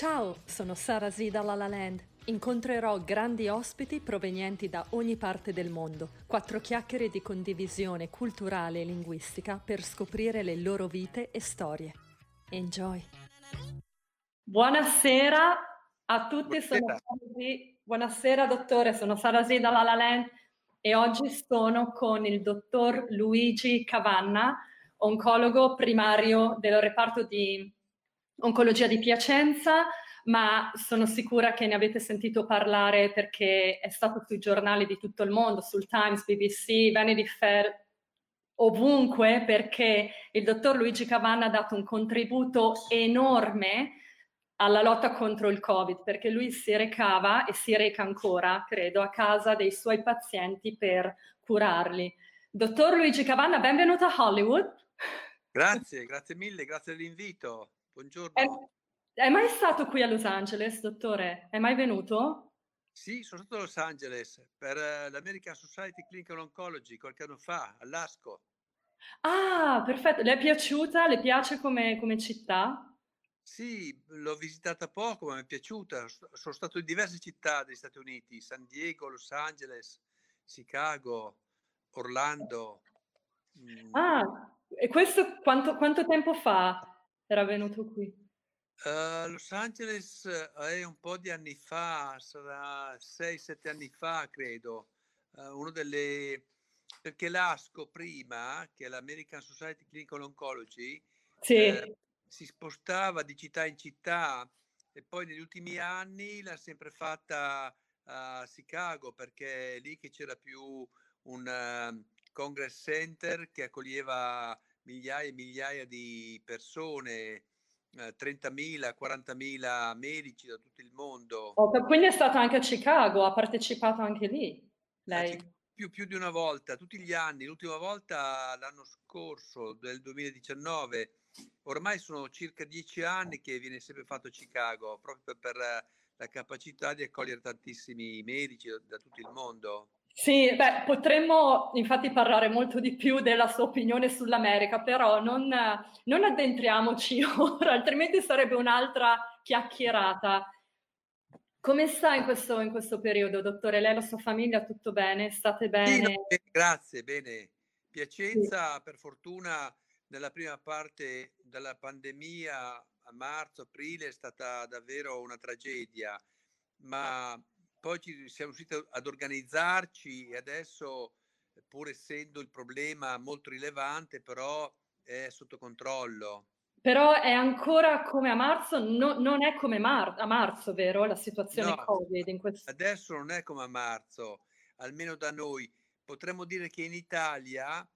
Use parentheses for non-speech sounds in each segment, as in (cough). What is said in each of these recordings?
Ciao, sono Sara Z da La La Land. Incontrerò grandi ospiti provenienti da ogni parte del mondo. Quattro chiacchiere di condivisione culturale e linguistica per scoprire le loro vite e storie. Enjoy! Buonasera a tutti, sono Sara Z. Buonasera dottore, sono Sara Z da La La Land e oggi sono con il dottor Luigi Cavanna, oncologo primario del reparto di oncologia di Piacenza, ma sono sicura che ne avete sentito parlare perché è stato sui giornali di tutto il mondo, sul Times, BBC, Vanity Fair, ovunque, perché il dottor Luigi Cavanna ha dato un contributo enorme alla lotta contro il Covid, perché lui si recava e si reca ancora, credo, a casa dei suoi pazienti per curarli. Dottor Luigi Cavanna, benvenuto a Hollywood. Grazie, grazie mille, grazie dell'invito. Buongiorno. È, è mai stato qui a Los Angeles, dottore? È mai venuto? Sì, sono stato a Los Angeles per uh, l'American Society Clinical Oncology qualche anno fa, all'ASCO. Ah, perfetto. Le è piaciuta? Le piace come, come città? Sì, l'ho visitata poco, ma mi è piaciuta. Sono stato in diverse città degli Stati Uniti, San Diego, Los Angeles, Chicago, Orlando. Mm. Ah, e questo quanto, quanto tempo fa? Era venuto qui? Uh, Los Angeles è un po' di anni fa, sarà 6-7 anni fa, credo. Uh, uno delle... Perché l'ASCO prima, che è l'American Society Clinical Oncology, sì. eh, si spostava di città in città e poi negli ultimi anni l'ha sempre fatta a Chicago perché è lì che c'era più un uh, congress center che accoglieva migliaia e migliaia di persone, eh, 30.000, 40.000 medici da tutto il mondo. Oh, quindi è stato anche a Chicago, ha partecipato anche lì lei? Più, più di una volta, tutti gli anni, l'ultima volta l'anno scorso, del 2019, ormai sono circa dieci anni che viene sempre fatto a Chicago, proprio per, la capacità di accogliere tantissimi medici da tutto il mondo. Sì, beh, potremmo infatti parlare molto di più della sua opinione sull'America, però non, non addentriamoci (laughs) ora, altrimenti sarebbe un'altra chiacchierata. Come sta in questo, in questo periodo, dottore? Lei e la sua famiglia, tutto bene? State bene? Sì, no, grazie, bene. Piacenza, sì. per fortuna, nella prima parte della pandemia, a marzo, aprile, è stata davvero una tragedia, ma poi ci siamo riusciti ad organizzarci e adesso, pur essendo il problema molto rilevante, però è sotto controllo. Però è ancora come a marzo, no, non è come mar- a marzo, vero? La situazione no, Covid in questo... Adesso non è come a marzo, almeno da noi. Potremmo dire che in Italia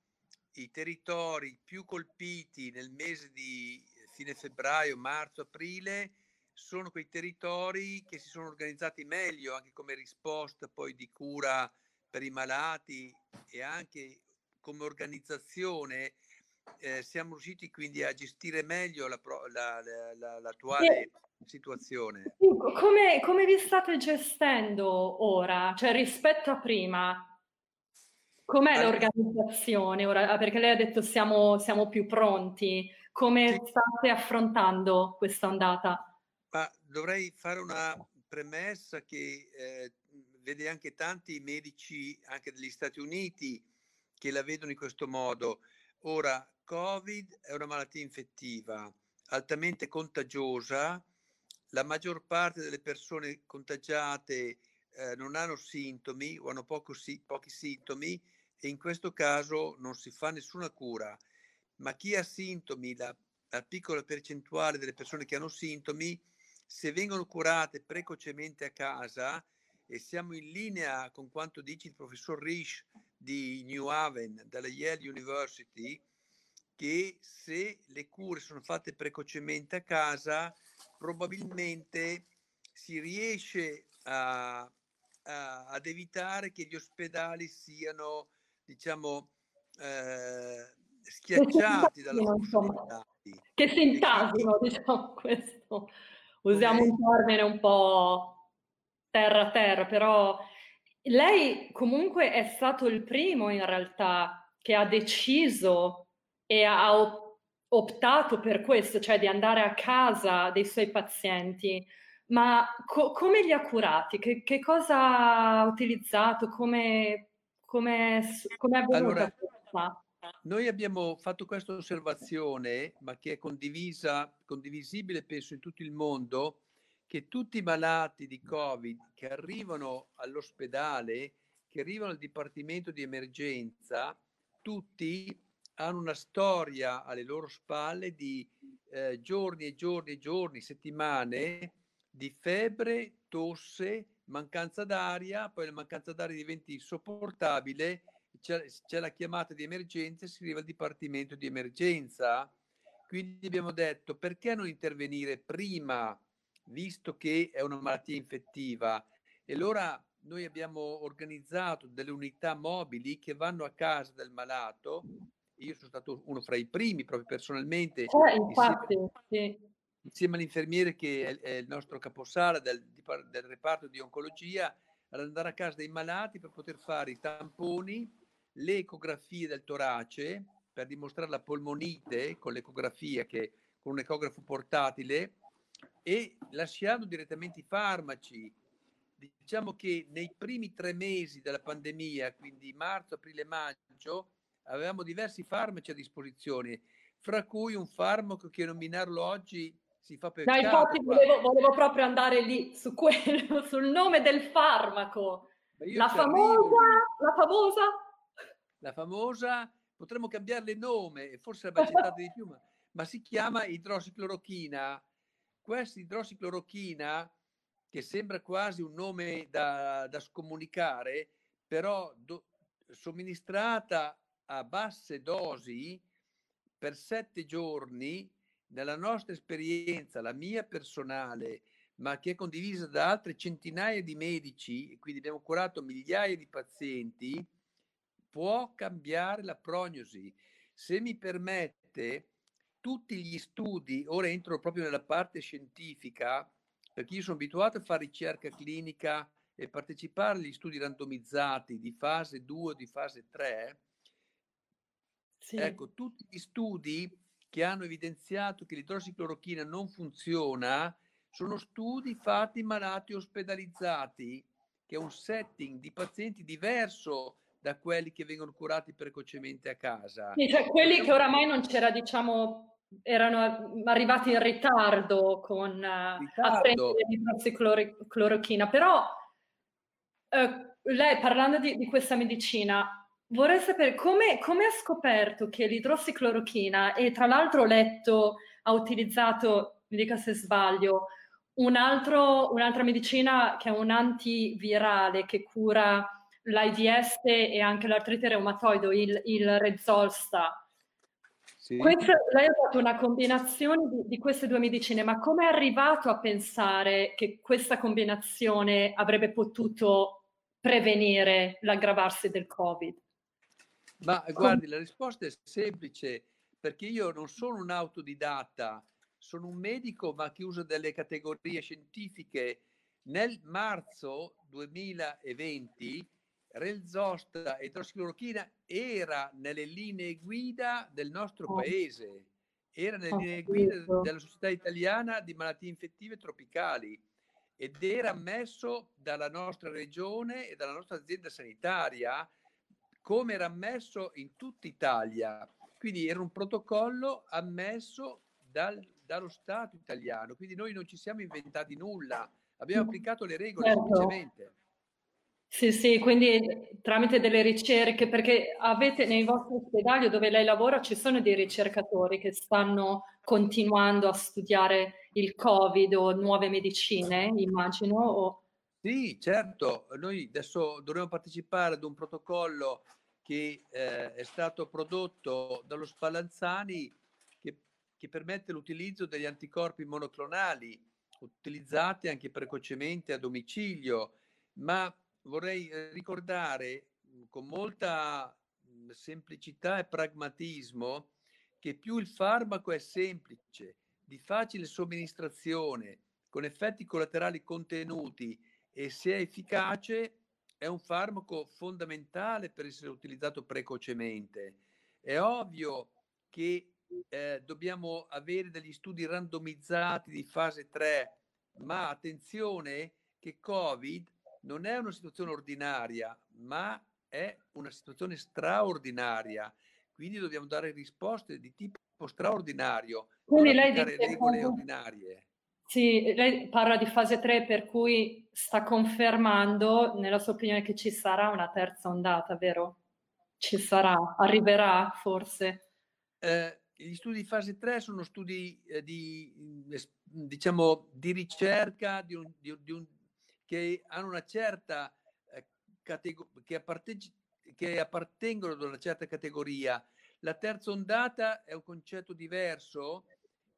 i territori più colpiti nel mese di fine febbraio, marzo, aprile sono quei territori che si sono organizzati meglio anche come risposta poi di cura per i malati e anche come organizzazione eh, siamo riusciti quindi a gestire meglio la, la, la, l'attuale sì. situazione. Come, come, vi state gestendo ora, cioè rispetto a prima? Com'è allora, l'organizzazione ora? Perché lei ha detto siamo, siamo più pronti. Come sì. state affrontando questa ondata? Ma dovrei fare una premessa che eh, vede anche tanti medici anche degli Stati Uniti che la vedono in questo modo. Ora, Covid è una malattia infettiva altamente contagiosa, la maggior parte delle persone contagiate eh, non hanno sintomi o hanno si, pochi sintomi e in questo caso non si fa nessuna cura. Ma chi ha sintomi, la, la piccola percentuale delle persone che hanno sintomi, se vengono curate precocemente a casa e siamo in linea con quanto dice il professor Rich di New Haven dalla Yale University, che se le cure sono fatte precocemente a casa, probabilmente si riesce a, a, ad evitare che gli ospedali siano, diciamo, eh, schiacciati dalla insomma, che si intasino, (laughs) diciamo questo usiamo un termine un po' terra terra, però lei comunque è stato il primo in realtà che ha deciso e ha optato per questo, cioè di andare a casa dei suoi pazienti, ma co- come li ha curati? Che, che, cosa ha utilizzato? Come, come, come è avvenuta allora, questa? Noi abbiamo fatto questa osservazione, ma che è condivisa, condivisibile penso in tutto il mondo, che tutti i malati di Covid che arrivano all'ospedale, che arrivano al dipartimento di emergenza, tutti hanno una storia alle loro spalle di eh, giorni e giorni e giorni, settimane di febbre, tosse, mancanza d'aria, poi la mancanza d'aria diventa insopportabile, c'è, c'è la chiamata di emergenza si arriva al dipartimento di emergenza. Quindi abbiamo detto perché non intervenire prima, visto che è una malattia infettiva. E allora noi abbiamo organizzato delle unità mobili che vanno a casa del malato. Io sono stato uno fra i primi, proprio personalmente. Eh, infatti, insieme, sì. insieme all'infermiere che è, è, il nostro caposala del, del reparto di oncologia, ad andare a casa dei malati per poter fare i tamponi, le ecografie del torace per dimostrare la polmonite con l'ecografia che con un ecografo portatile e lasciando direttamente i farmaci. Diciamo che nei primi tre mesi della pandemia, quindi marzo, aprile, maggio, avevamo diversi farmaci a disposizione, fra cui un farmaco che nominarlo oggi si fa per... No, infatti volevo, volevo, proprio andare lì su quello, (laughs) sul nome del farmaco. La famosa, la famosa... La famosa, potremmo cambiarle nome, forse l'abbiamo accettato di più, ma, ma si chiama idrossiclorochina. Questa idrossiclorochina che sembra quasi un nome da, da scomunicare, però do, somministrata a basse dosi per sette giorni, nella nostra esperienza, la mia personale, ma che è condivisa da altre centinaia di medici, quindi abbiamo curato migliaia di pazienti, può cambiare la prognosi. Se mi permette, tutti gli studi, ora entro proprio nella parte scientifica, perché io sono abituato a fare ricerca clinica e partecipare agli studi randomizzati di fase 2 o di fase 3, sì. ecco, tutti gli studi che hanno evidenziato che l'idrossiclorochina non funziona sono studi fatti in malati ospedalizzati, che è un setting di pazienti diverso da quelli che vengono curati precocemente a casa. Sì, cioè quelli che oramai non c'era, diciamo, erano arrivati in ritardo con uh, a prendere l'idrossiclorochina, però uh, lei parlando di, di, questa medicina vorrei sapere come, come ha scoperto che l'idrossiclorochina e tra l'altro ho letto ha utilizzato, mi dica se sbaglio, un altro, un'altra medicina che è un antivirale che cura l'AIDS e anche l'artrite reumatoide, il, il Rezolsta sì. Questo, lei ha fatto una combinazione di, di, queste due medicine, ma come è arrivato a pensare che questa combinazione avrebbe potuto prevenire l'aggravarsi del Covid? Ma guardi, la risposta è semplice, perché io non sono un autodidatta, sono un medico, ma che usa delle categorie scientifiche. Nel marzo 2020 Relzosta e idrossiclorochina era nelle linee guida del nostro oh. paese, era nelle linee guida della Società Italiana di Malattie Infettive Tropicali ed era ammesso dalla nostra regione e dalla nostra azienda sanitaria come era ammesso in tutta Italia. Quindi era un protocollo ammesso dal, dallo Stato italiano. Quindi noi non ci siamo inventati nulla, abbiamo mm. applicato le regole certo. semplicemente. Sì, sì, quindi tramite delle ricerche, perché avete nei vostri ospedali dove lei lavora ci sono dei ricercatori che stanno continuando a studiare il Covid o nuove medicine, immagino. O... Sì, certo, noi adesso dovremo partecipare ad un protocollo che eh, è stato prodotto dallo Spallanzani che, che permette l'utilizzo degli anticorpi monoclonali utilizzati anche precocemente a domicilio, ma vorrei eh, ricordare con molta semplicità e pragmatismo che più il farmaco è semplice, di facile somministrazione, con effetti collaterali contenuti e se è efficace, è un farmaco fondamentale per essere utilizzato precocemente. È ovvio che eh, dobbiamo avere degli studi randomizzati di fase 3, ma attenzione che Covid non è una situazione ordinaria, ma è una situazione straordinaria. Quindi dobbiamo dare risposte di tipo straordinario, Quindi lei dice regole che... ordinarie. Sì, lei parla di fase 3 per cui sta confermando, nella sua opinione, che ci sarà una terza ondata, vero? Ci sarà, arriverà forse. Eh, gli studi di fase 3 sono studi eh, di, diciamo, di ricerca di un, di, di un, che hanno una certa eh, categoria, che, apparte- che appartengono ad una certa categoria. La terza ondata è un concetto diverso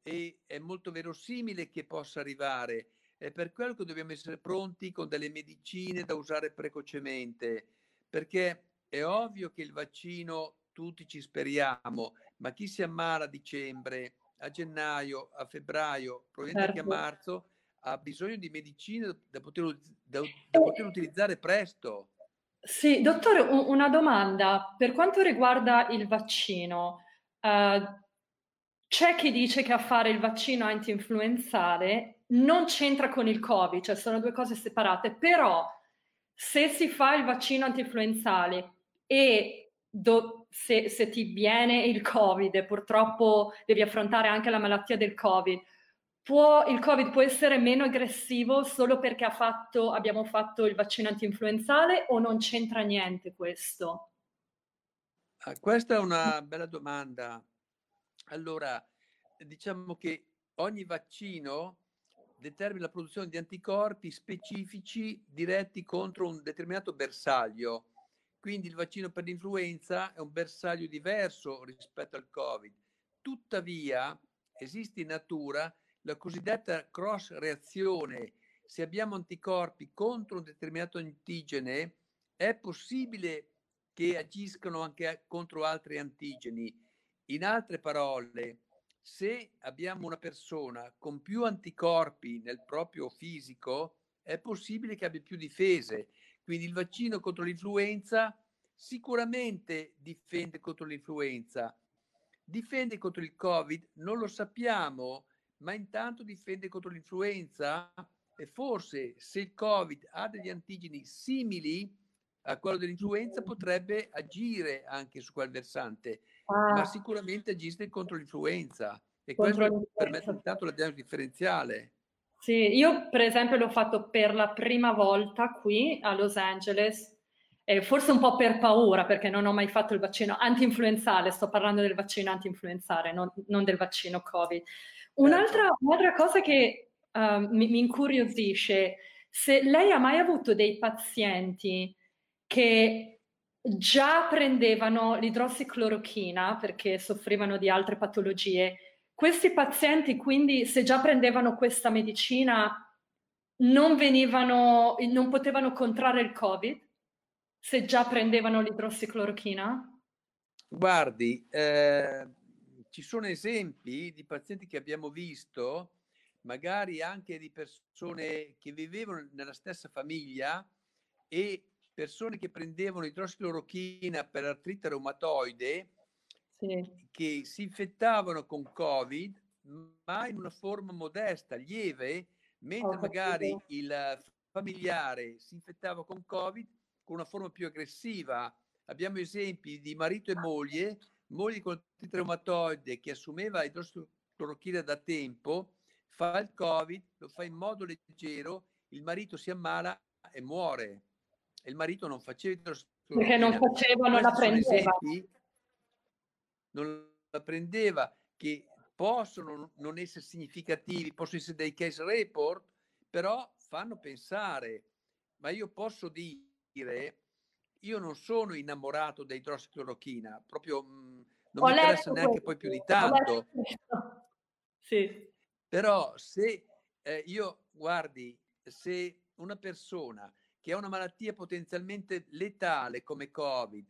e è molto verosimile che possa arrivare. È per quello che dobbiamo essere pronti con delle medicine da usare precocemente, perché è ovvio che il vaccino tutti ci speriamo, ma chi si ammala a dicembre, a gennaio, a febbraio, probabilmente certo. anche a certo. marzo, ha bisogno di medicine da poter, da, da poter utilizzare presto. Sì, dottore, una domanda. Per quanto riguarda il vaccino, uh, c'è chi dice che a fare il vaccino anti-influenzale non c'entra con il Covid, cioè sono due cose separate, però se si fa il vaccino anti-influenzale e do, se, se, ti viene il Covid purtroppo devi affrontare anche la malattia del Covid, può, il Covid può essere meno aggressivo solo perché fatto, abbiamo fatto il vaccino anti-influenzale o non c'entra niente questo? Ah, questa è una bella domanda. Allora, diciamo che ogni vaccino determina la produzione di anticorpi specifici diretti contro un determinato bersaglio. Quindi il vaccino per l'influenza è un bersaglio diverso rispetto al Covid. Tuttavia, esiste in natura la cosiddetta cross reazione. Se abbiamo anticorpi contro un determinato antigene, è possibile che agiscano anche contro altri antigeni in altre parole, se abbiamo una persona con più anticorpi nel proprio fisico, è possibile che abbia più difese. Quindi il vaccino contro l'influenza sicuramente difende contro l'influenza. Difende contro il Covid? Non lo sappiamo, ma intanto difende contro l'influenza e forse se il Covid ha degli antigeni simili a quello dell'influenza potrebbe agire anche su quel versante ah. ma sicuramente agisce contro l'influenza e contro questo permette intanto la diagnosi differenziale. Sì, io per esempio l'ho fatto per la prima volta qui a Los Angeles, eh, forse un po' per paura perché non ho mai fatto il vaccino anti-influenzale, sto parlando del vaccino anti-influenzale, non, non del vaccino Covid. Un'altra, certo. un'altra cosa che uh, mi, mi incuriosisce, se lei ha mai avuto dei pazienti che già prendevano l'idrossiclorochina perché soffrivano di altre patologie. Questi pazienti quindi se già prendevano questa medicina non venivano, non potevano contrarre il Covid se già prendevano l'idrossiclorochina? Guardi, eh, ci sono esempi di pazienti che abbiamo visto, magari anche di persone che vivevano nella stessa famiglia e persone che prendevano idrossiclorochina per artrite reumatoide sì. che si infettavano con Covid, ma in una forma modesta, lieve, mentre magari il familiare si infettava con Covid con una forma più aggressiva. Abbiamo esempi di marito e moglie, moglie con artrite reumatoide che assumeva idrossiclorochina da tempo, fa il Covid, lo fa in modo leggero, il marito si ammala e muore e il marito non faceva idrossiclorochina. Perché non faceva, non la prendeva. Non la prendeva, che possono non essere significativi, possono essere dei case report, però fanno pensare. Ma io posso dire, io non sono innamorato dell'idrossiclorochina, proprio mh, mm, non Ho mi interessa neanche questo. poi più di tanto. (laughs) Sì. Però se eh, io, guardi, se una persona che ha una malattia potenzialmente letale come Covid,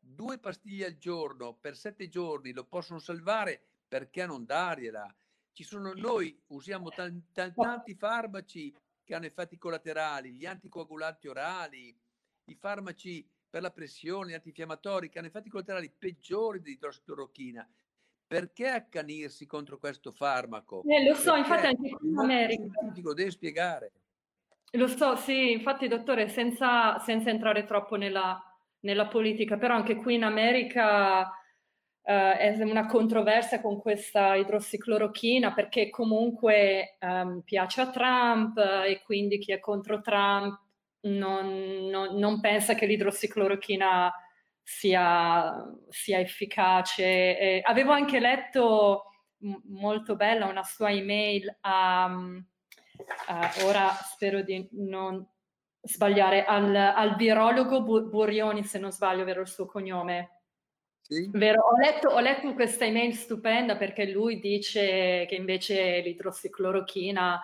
due pastiglie al giorno per sette giorni lo possono salvare, perché non dargliela? Ci sono, noi usiamo t- t- tanti farmaci che hanno effetti collaterali, gli anticoagulanti orali, i farmaci per la pressione, antinfiammatori che hanno effetti collaterali peggiori dell'idrossiclorochina. perché accanirsi contro questo farmaco? Eh, lo so, perché infatti anche qui in America. Scientifico deve spiegare. Lo so, sì, infatti dottore, senza, senza entrare troppo nella, nella, politica, però anche qui in America uh, è una controversia con questa idrossiclorochina perché comunque um, piace a Trump e quindi chi è contro Trump non, non, non pensa che l'idrossiclorochina sia, sia efficace. E avevo anche letto m- molto bella una sua email a, a, ora spero di non sbagliare al, al virologo Burioni se non sbaglio vero il suo cognome. Vero, ho letto, ho letto, questa email stupenda perché lui dice che invece l'idrossiclorochina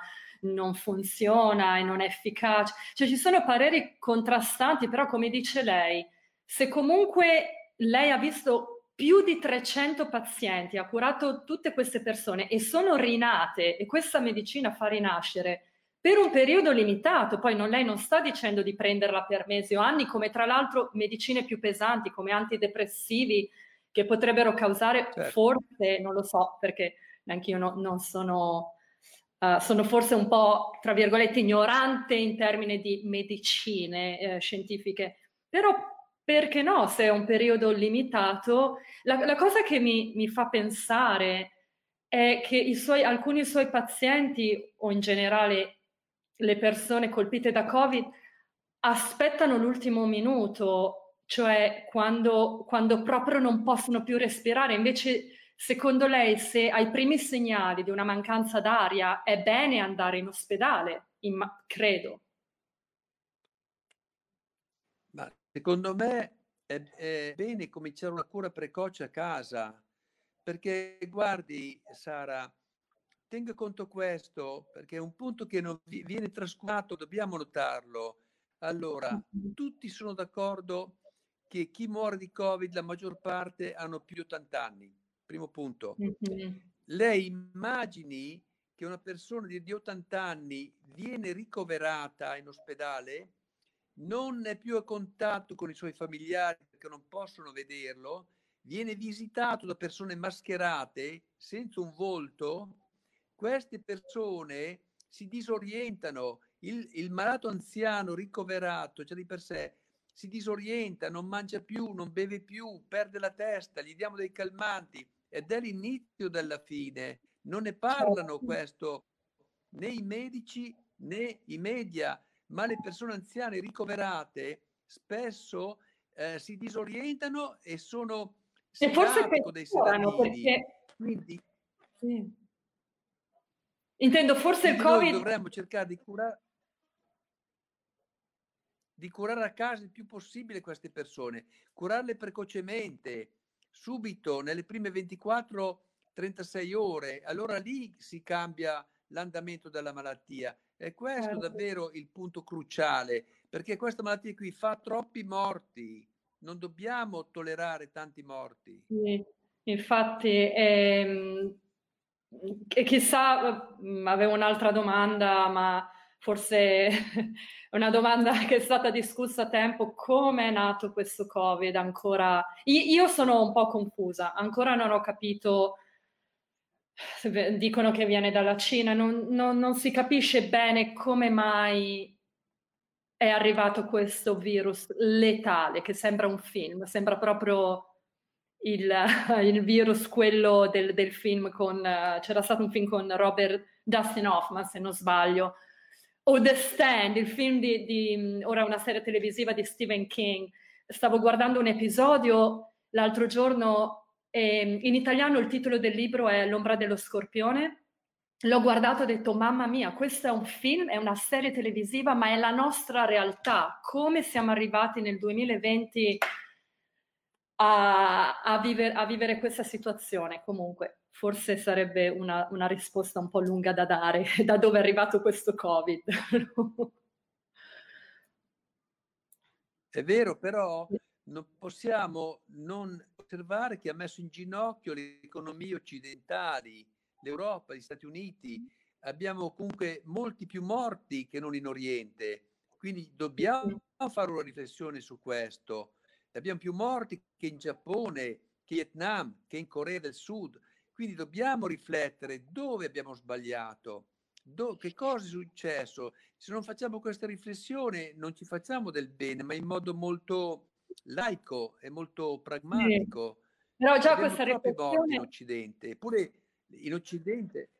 non funziona e non è efficace. Cioè ci sono pareri contrastanti, però come dice lei, se comunque lei ha visto più di 300 pazienti, ha curato tutte queste persone e sono rinate e questa medicina fa rinascere per un periodo limitato, poi non, lei non sta dicendo di prenderla per mesi o anni, come tra l'altro medicine più pesanti come antidepressivi che potrebbero causare certo. forse, non lo so perché neanche io no, non sono, uh, sono forse un po', tra virgolette, ignorante in termini di medicine eh, scientifiche, però perché no, se è un periodo limitato, la, la cosa che mi, mi, fa pensare è che i suoi, alcuni suoi pazienti o in generale le persone colpite da Covid aspettano l'ultimo minuto, cioè quando, quando proprio non possono più respirare. Invece, secondo lei, se ai primi segnali di una mancanza d'aria è bene andare in ospedale, in, credo. Secondo me è, è bene cominciare una cura precoce a casa, perché guardi Sara, tenga conto questo, perché è un punto che non viene trascurato, dobbiamo notarlo. Allora, tutti sono d'accordo che chi muore di Covid, la maggior parte hanno più di 80 anni. Primo punto. Lei immagini che una persona di 80 anni viene ricoverata in ospedale non è più a contatto con i suoi familiari perché non possono vederlo, viene visitato da persone mascherate senza un volto, queste persone si disorientano, il, il malato anziano ricoverato, cioè di per sé, si disorienta, non mangia più, non beve più, perde la testa, gli diamo dei calmanti è l'inizio della fine. Non ne parlano certo. questo né i medici né i media ma le persone anziane ricoverate spesso eh, si disorientano e sono e forse dei perché... Quindi, sì. Intendo, forse il Covid... dovremmo cercare di curare, di curare a casa il più possibile queste persone, curarle precocemente, subito, nelle prime 24-36 ore. Allora lì si cambia l'andamento della malattia. E questo certo. davvero il punto cruciale, perché questa malattia qui fa troppi morti. Non dobbiamo tollerare tanti morti. Sì, infatti, ehm, chissà, mm, avevo un'altra domanda, ma forse è (laughs) una domanda che è stata discussa a tempo, come è nato questo Covid ancora? Io sono un po' confusa, ancora non ho capito dicono che viene dalla Cina, non, non, non, si capisce bene come mai è arrivato questo virus letale, che sembra un film, sembra proprio il, (laughs) il virus, quello del, del film con, c'era stato un film con Robert Dustin Hoffman, se non sbaglio, o The Stand, il film di, di ora una serie televisiva di Stephen King. Stavo guardando un episodio l'altro giorno e ehm, in italiano il titolo del libro è L'ombra dello scorpione. L'ho guardato e ho detto, mamma mia, questo è un film, è una serie televisiva, ma è la nostra realtà. Come siamo arrivati nel 2020 a, a, viver, a vivere questa situazione? Comunque, forse sarebbe una, una, risposta un po' lunga da dare, (laughs) da dove è arrivato questo Covid. È vero, però non possiamo non osservare che ha messo in ginocchio le economie occidentali, l'Europa, gli Stati Uniti. Abbiamo comunque molti più morti che non in Oriente, quindi dobbiamo fare una riflessione su questo. Abbiamo più morti che in Giappone, che in Vietnam, che in Corea del Sud. Quindi dobbiamo riflettere dove abbiamo sbagliato, do, che cosa è successo. Se non facciamo questa riflessione non ci facciamo del bene, ma in modo molto laico e molto pragmatico. Sì. Però già Abbiamo questa riflessione... in Occidente, eppure in Occidente...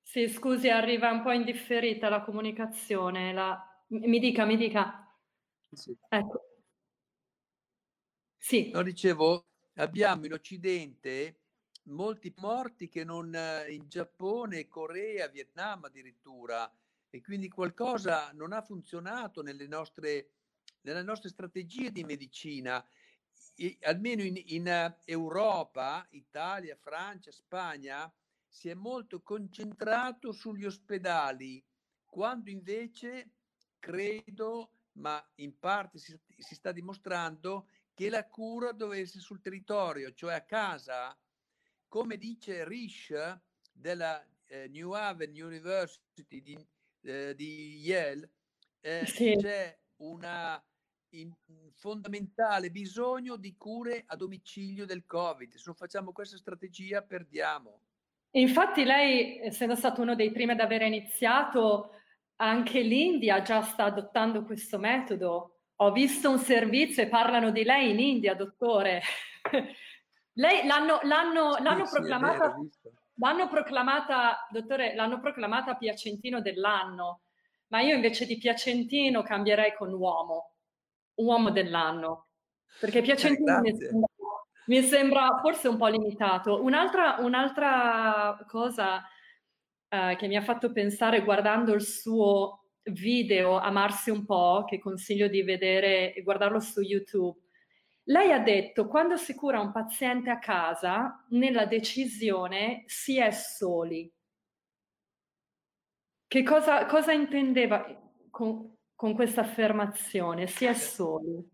Sì, scusi, arriva un po' indifferita la comunicazione. La... Mi dica, mi dica. Sì. Ecco. Sì. No, dicevo, abbiamo in Occidente molti morti che non in Giappone, Corea, Vietnam addirittura, e quindi qualcosa non ha funzionato nelle nostre, nelle nostre strategie di medicina. E almeno in, in Europa, Italia, Francia, Spagna, si è molto concentrato sugli ospedali, quando invece credo, ma in parte si, si sta dimostrando, che la cura dove essere sul territorio, cioè a casa, come dice Risch della eh, New Haven University di, eh, di Yale, eh, sì. c'è un fondamentale bisogno di cure a domicilio del Covid. Se non facciamo questa strategia perdiamo. Infatti lei, essendo stato uno dei primi ad aver iniziato, anche l'India già sta adottando questo metodo ho visto un servizio e parlano di lei in India, dottore. (laughs) lei l'hanno, l'hanno, sì, l'hanno sì, proclamata, l'hanno proclamata, dottore, l'hanno proclamata Piacentino dell'anno, ma io invece di Piacentino cambierei con uomo, uomo dell'anno, perché Piacentino eh, mi, sembra, mi, sembra, forse un po' limitato. Un'altra, un'altra cosa eh, che mi ha fatto pensare guardando il suo video Amarsi un po', che consiglio di vedere e guardarlo su YouTube, lei ha detto quando si cura un paziente a casa, nella decisione si è soli. Che cosa, cosa intendeva con, con questa affermazione? Si è soli.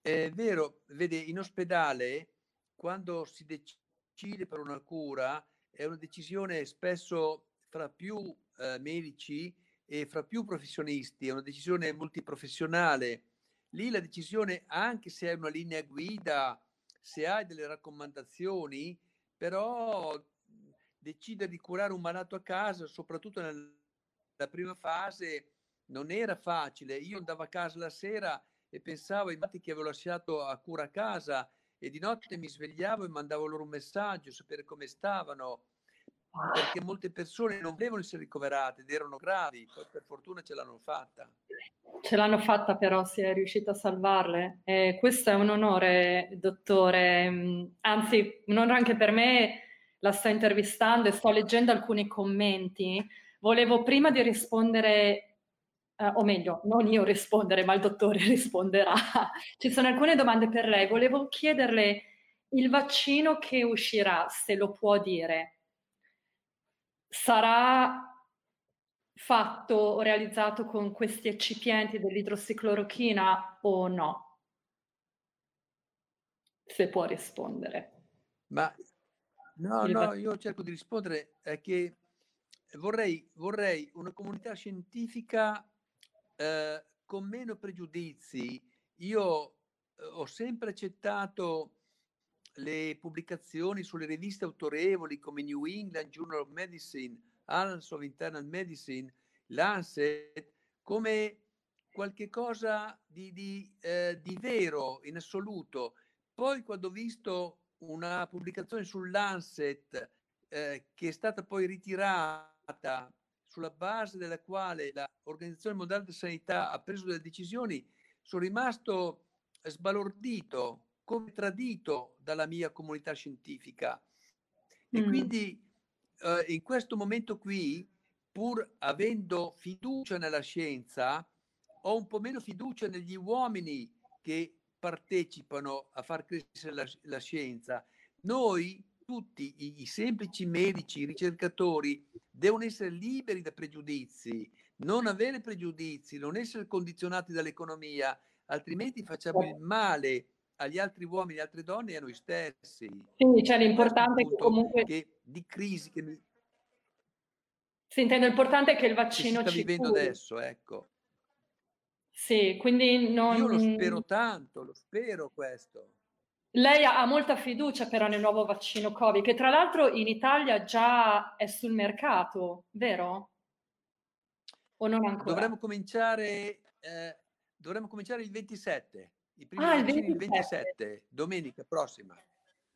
È vero, vede, in ospedale quando si decide per una cura è una decisione spesso fra più eh, medici e fra più professionisti, è una decisione multiprofessionale. Lì la decisione, anche se è una linea guida, se hai delle raccomandazioni, però decidere di curare un malato a casa, soprattutto nella prima fase, non era facile. Io andavo a casa la sera e pensavo ai matti che avevo lasciato a cura a casa e di notte mi svegliavo e mandavo loro un messaggio, sapere come stavano perché molte persone non volevano essere ricoverate ed erano gravi, poi per fortuna ce l'hanno fatta. Ce l'hanno fatta però, si è riuscita a salvarle. E questo è un onore, dottore, anzi un onore anche per me, la sto intervistando e sto leggendo alcuni commenti. Volevo prima di rispondere, eh, o meglio, non io rispondere, ma il dottore (laughs) risponderà. Ci sono alcune domande per lei. Volevo chiederle il vaccino che uscirà, se lo può dire sarà fatto o realizzato con questi eccipienti dell'idrossiclorochina o no? Se può rispondere. Ma no, no, io cerco di rispondere è che vorrei, vorrei una comunità scientifica eh, con meno pregiudizi. Io eh, ho sempre accettato le pubblicazioni sulle riviste autorevoli come New England Journal of Medicine, Annals of Internal Medicine, Lancet, come qualche cosa di, di, eh, di vero in assoluto. Poi quando ho visto una pubblicazione sull'Ancet eh, che è stata poi ritirata sulla base della quale l'Organizzazione Mondiale della Sanità ha preso delle decisioni, sono rimasto sbalordito come tradito dalla mia comunità scientifica. E mm. quindi eh, in questo momento qui, pur avendo fiducia nella scienza, ho un po' meno fiducia negli uomini che partecipano a far crescere la, la scienza. Noi, tutti i, i semplici medici, i ricercatori, devono essere liberi da pregiudizi, non avere pregiudizi, non essere condizionati dall'economia, altrimenti facciamo il male agli altri uomini e altre donne e a noi stessi. Quindi c'è l'importante che comunque... Che, di crisi che mi... Si intende l'importante che il vaccino che sta vivendo curi. adesso, ecco. Sì, quindi non... Io lo spero tanto, lo spero questo. lei ha, ha molta fiducia però nel nuovo vaccino Covid, che tra l'altro in Italia già è sul mercato, vero? O non ancora? Dovremmo cominciare, eh, dovremmo cominciare il 27, i primi ah, il 27. il 27, domenica prossima.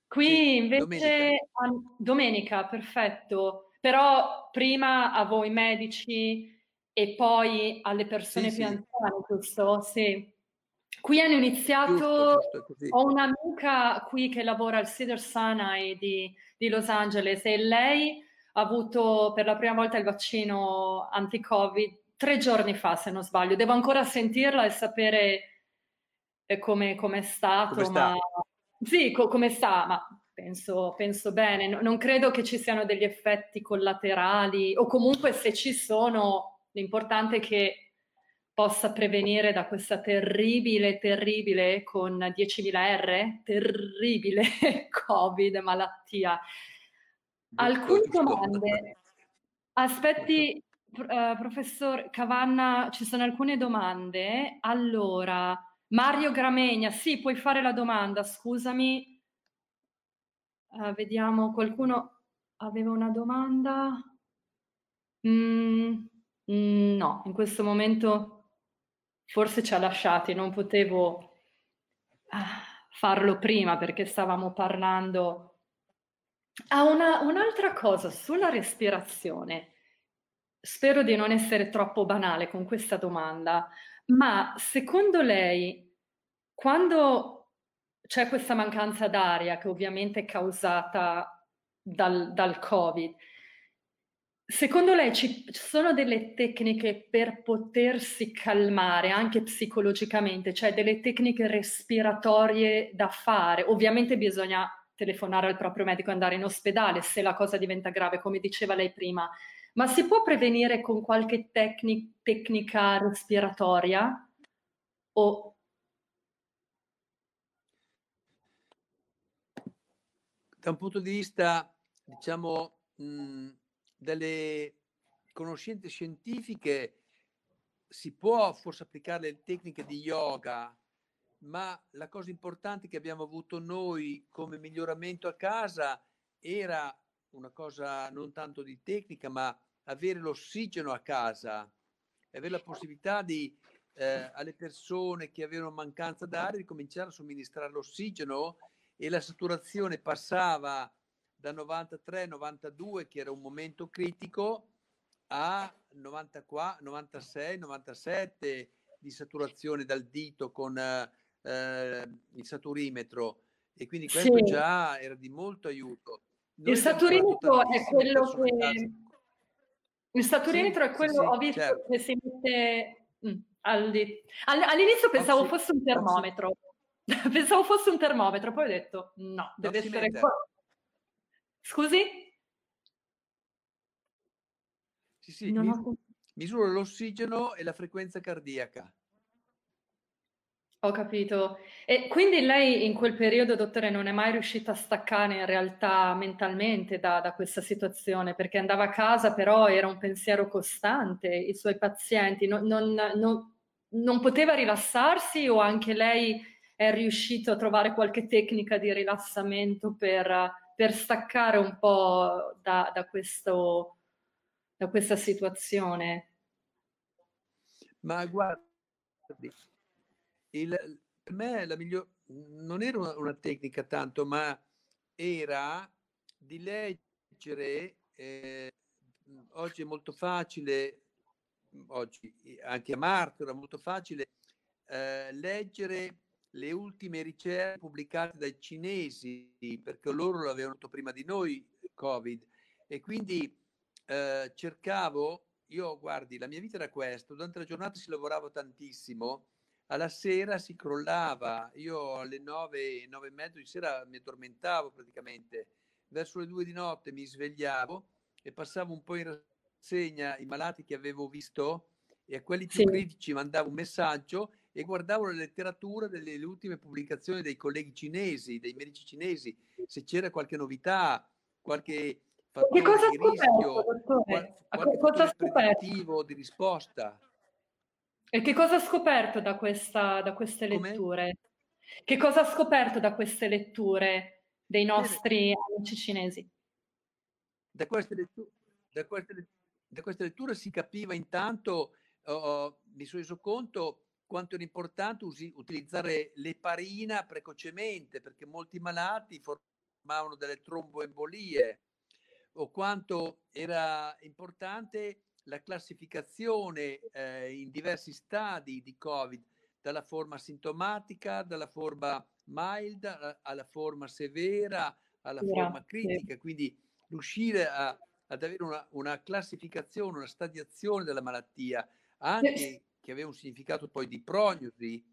Qui sì, invece domenica. domenica, perfetto. Però prima a voi medici e poi alle persone sì, più sì. anziane, giusto? Sì. Qui hanno iniziato, giusto, giusto, ho un'amica qui che lavora al Cedar Sinai di, di Los Angeles e lei ha avuto per la prima volta il vaccino anti-Covid tre giorni fa, se non sbaglio. Devo ancora sentirla e sapere eh, come, è stato. Come ma... Sì, co- come sta, ma penso, penso bene. No, non credo che ci siano degli effetti collaterali o comunque se ci sono, l'importante è che possa prevenire da questa terribile, terribile con 10.000 R, terribile (laughs) Covid, malattia. Alcune domande. Aspetti, uh, professor Cavanna, ci sono alcune domande. Allora, Mario Gramegna, sì, puoi fare la domanda, scusami. Uh, vediamo, qualcuno aveva una domanda? Mm, no, in questo momento forse ci ha lasciati, non potevo ah, farlo prima perché stavamo parlando. Ah, una, un'altra cosa sulla respirazione. Spero di non essere troppo banale con questa domanda, ma secondo lei, quando c'è questa mancanza d'aria che ovviamente è causata dal, dal Covid, Secondo lei ci sono delle tecniche per potersi calmare anche psicologicamente, cioè delle tecniche respiratorie da fare? Ovviamente bisogna telefonare al proprio medico e andare in ospedale se la cosa diventa grave, come diceva lei prima, ma si può prevenire con qualche tecni- tecnica respiratoria? O... Da un punto di vista, diciamo, mh, mm, delle conoscenze scientifiche si può forse applicare le tecniche di yoga, ma la cosa importante che abbiamo avuto noi come miglioramento a casa era una cosa non tanto di tecnica, ma avere l'ossigeno a casa, avere la possibilità di eh, alle persone che avevano mancanza d'aria di cominciare a somministrare l'ossigeno e la saturazione passava da 93, 92, che era un momento critico, a 94, 96, 97 di saturazione dal dito con eh, il saturimetro e quindi questo sì. già era di molto aiuto. Noi il saturimetro è quello che... Il saturimetro sì, è quello, sì, ho visto certo. che si mette... Mm, all'inizio pensavo fosse un termometro. (laughs) Pensavo fosse un termometro, poi ho detto no, deve essere... Qua... Scusi? Sì, sì, mis- ho... misura l'ossigeno e la frequenza cardiaca. Ho capito. E quindi lei in quel periodo, dottore, non è mai riuscita a staccare in realtà mentalmente da, da, questa situazione, perché andava a casa, però era un pensiero costante, i suoi pazienti, non, non, non, non poteva rilassarsi o anche lei è riuscito a trovare qualche tecnica di rilassamento per per staccare un po' da, da, questo, da questa situazione? Ma guardi, il, per me la migliore non era una, una, tecnica tanto, ma era di leggere. Eh, oggi è molto facile, oggi anche a marzo era molto facile eh, leggere le ultime ricerche pubblicate dai cinesi, perché loro l'avevano fatto prima di noi, Covid, e quindi eh, cercavo, io guardi, la mia vita era questa, durante la giornata si lavorava tantissimo, alla sera si crollava, io alle nove, nove e mezzo di sera mi addormentavo praticamente, verso le due di notte mi svegliavo e passavo un po' in rassegna i malati che avevo visto e a quelli più sì. critici mandavo un messaggio e guardavo la letteratura delle ultime pubblicazioni dei colleghi cinesi, dei medici cinesi, se c'era qualche novità, qualche fattore che cosa di rischio, qual, qualche cosa fattore di risposta. E che cosa ha scoperto da, questa, da queste letture? Che cosa ha scoperto da queste letture dei nostri amici cinesi? Da queste letture, da queste, da queste letture si capiva intanto, oh, mi sono reso conto quanto era importante usi, utilizzare l'eparina precocemente, perché molti malati formavano delle tromboembolie, o quanto era importante la classificazione eh, in diversi stadi di Covid, dalla forma sintomatica, dalla forma mild alla forma severa, alla Grazie. forma critica, quindi riuscire a, ad avere una, una, classificazione, una stadiazione della malattia, anche che aveva un significato poi di prognosi.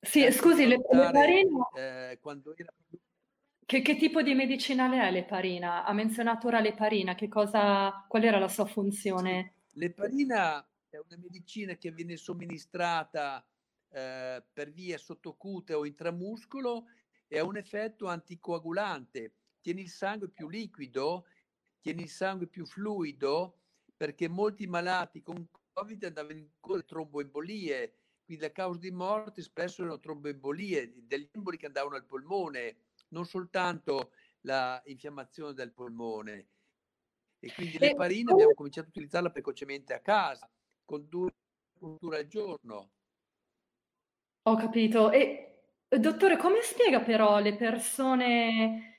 Sì, scusi, l'eparina... Eh, quando era... Che, che, tipo di medicinale è l'eparina? Ha menzionato ora l'eparina, che cosa, qual era la sua funzione? L'eparina è una medicina che viene somministrata eh, per via sottocute o intramuscolo e ha un effetto anticoagulante. Tiene il sangue più liquido, tiene il sangue più fluido, perché molti malati con Covid andavano in tromboembolie, quindi la causa di morte spesso erano tromboembolie, degli emboli che andavano al polmone, non soltanto l'infiammazione del polmone. E quindi l'eparina abbiamo cominciato a utilizzarla precocemente a casa, con due punture al giorno. Ho capito. E dottore, come spiega però le persone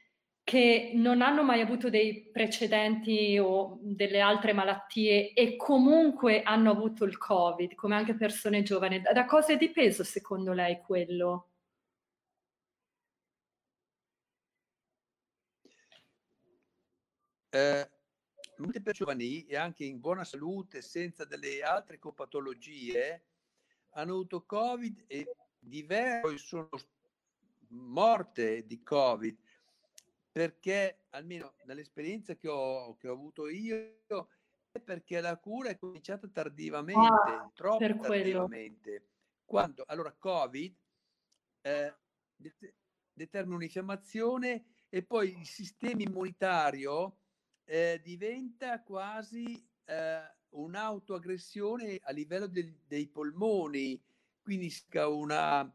che non hanno mai avuto dei precedenti o delle altre malattie e comunque hanno avuto il Covid, come anche persone giovani. Da cosa è dipeso secondo lei quello? Eh, molte persone e anche in buona salute, senza delle altre copatologie, hanno avuto Covid e diversi sono morte di Covid perché almeno nell'esperienza che ho, che ho avuto io è perché la cura è cominciata tardivamente, ah, troppo tardivamente. Quando, allora Covid eh, det- determina un'infiammazione e poi il sistema immunitario eh, diventa quasi eh, un'autoaggressione a livello de- dei polmoni, quindi una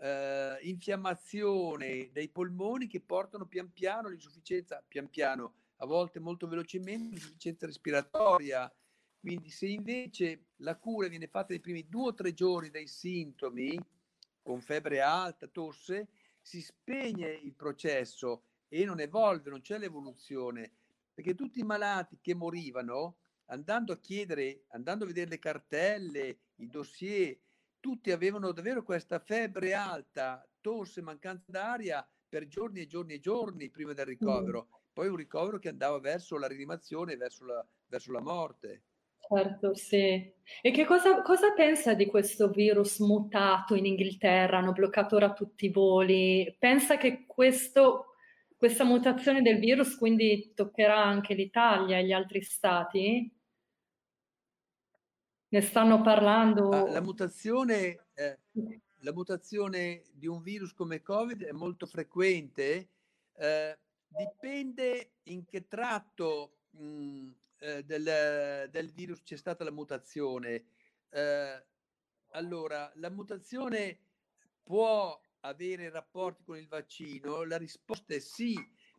eh, infiammazione dei polmoni che portano pian piano all'insufficienza, pian piano, a volte molto velocemente, all'insufficienza respiratoria. Quindi se invece la cura viene fatta nei primi due o tre giorni dai sintomi, con febbre alta, tosse, si spegne il processo e non evolve, non c'è l'evoluzione, perché tutti i malati che morivano, andando a chiedere, andando a vedere le cartelle, i dossier, tutti avevano davvero questa febbre alta, tosse, mancanza d'aria per giorni e giorni e giorni prima del ricovero. Poi un ricovero che andava verso la rianimazione, verso la, verso la morte. Certo, sì. E che cosa, cosa, pensa di questo virus mutato in Inghilterra? Hanno bloccato ora tutti i voli. Pensa che questo, questa mutazione del virus quindi toccherà anche l'Italia e gli altri stati? Ne stanno parlando. Ah, la, mutazione, eh, la mutazione di un virus come Covid è molto frequente, eh, dipende in che tratto mh, mm, eh, del, del, virus c'è stata la mutazione. Eh, allora, la mutazione può avere rapporti con il vaccino? La risposta è sì,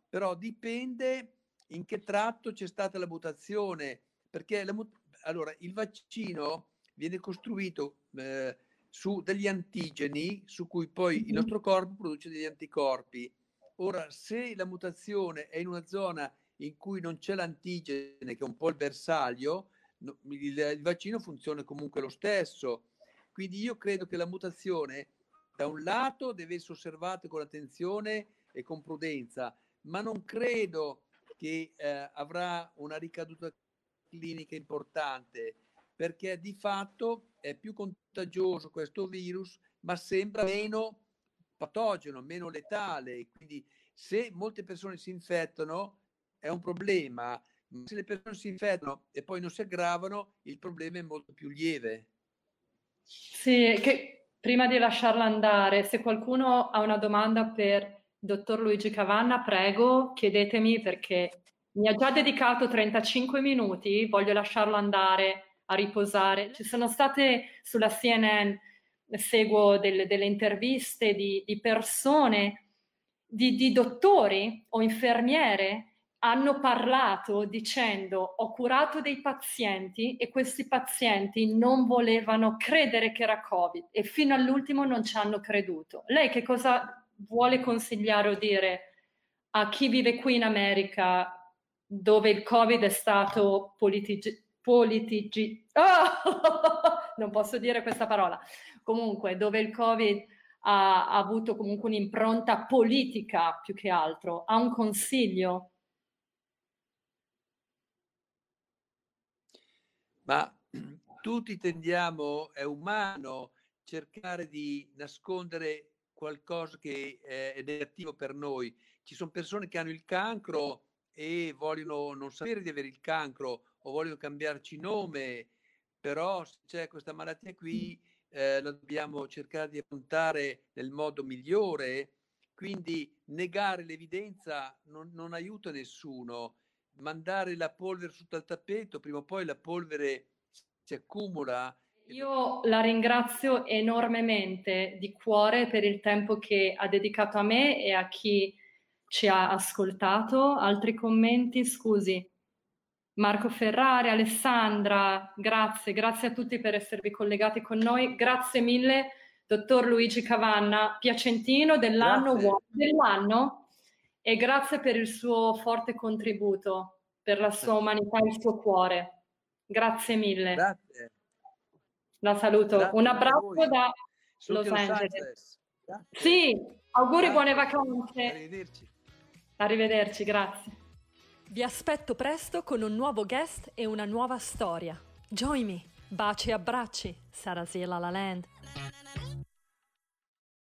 però dipende in che tratto c'è stata la mutazione, perché la, allora, il vaccino viene costruito eh, su degli antigeni su cui poi il nostro corpo produce degli anticorpi. Ora, se la mutazione è in una zona in cui non c'è l'antigene, che è un po' il bersaglio, no, il, il vaccino funziona comunque lo stesso. Quindi io credo che la mutazione, da un lato, deve essere osservata con attenzione e con prudenza, ma non credo che eh, avrà una ricaduta clinica importante perché di fatto è più contagioso questo virus, ma sembra meno patogeno, meno letale. Quindi se molte persone si infettano è un problema, ma se le persone si infettano e poi non si aggravano, il problema è molto più lieve. Sì, che prima di lasciarla andare, se qualcuno ha una domanda per dottor Luigi Cavanna, prego, chiedetemi perché mi ha già dedicato 35 minuti, voglio lasciarlo andare a riposare. Ci sono state sulla CNN seguo delle, delle interviste di, di persone, di, di dottori o infermiere hanno parlato dicendo ho curato dei pazienti e questi pazienti non volevano credere che era Covid e fino all'ultimo non ci hanno creduto. Lei che cosa vuole consigliare o dire a chi vive qui in America dove il Covid è stato politigi- politigi- oh! (laughs) non posso dire questa parola, comunque dove il Covid ha, ha avuto comunque un'impronta politica più che altro, ha un consiglio ma (clears throat) tutti tendiamo, è umano, cercare di nascondere qualcosa che è negativo per noi. Ci sono persone che hanno il cancro e vogliono non sapere di avere il cancro o vogliono cambiarci nome, però se c'è questa malattia qui eh, la dobbiamo cercare di affrontare nel modo migliore, quindi negare l'evidenza non, non aiuta nessuno mandare la polvere sotto al tappeto, prima o poi la polvere si accumula. Io la ringrazio enormemente di cuore per il tempo che ha dedicato a me e a chi ci ha ascoltato. Altri commenti? Scusi. Marco Ferrari, Alessandra, grazie, grazie a tutti per esservi collegati con noi. Grazie mille, dottor Luigi Cavanna, Piacentino dell'anno, dell'anno e grazie per il suo forte contributo, per la sua umanità e il suo cuore. Grazie mille. Grazie. La saluto. Grazie Un abbraccio da Los Angeles. Sì, auguri buone vacanze. Arrivederci. Arrivederci, grazie. Vi aspetto presto con un nuovo guest e una nuova storia. Join me. Baci e abbracci. Sarasela La Land.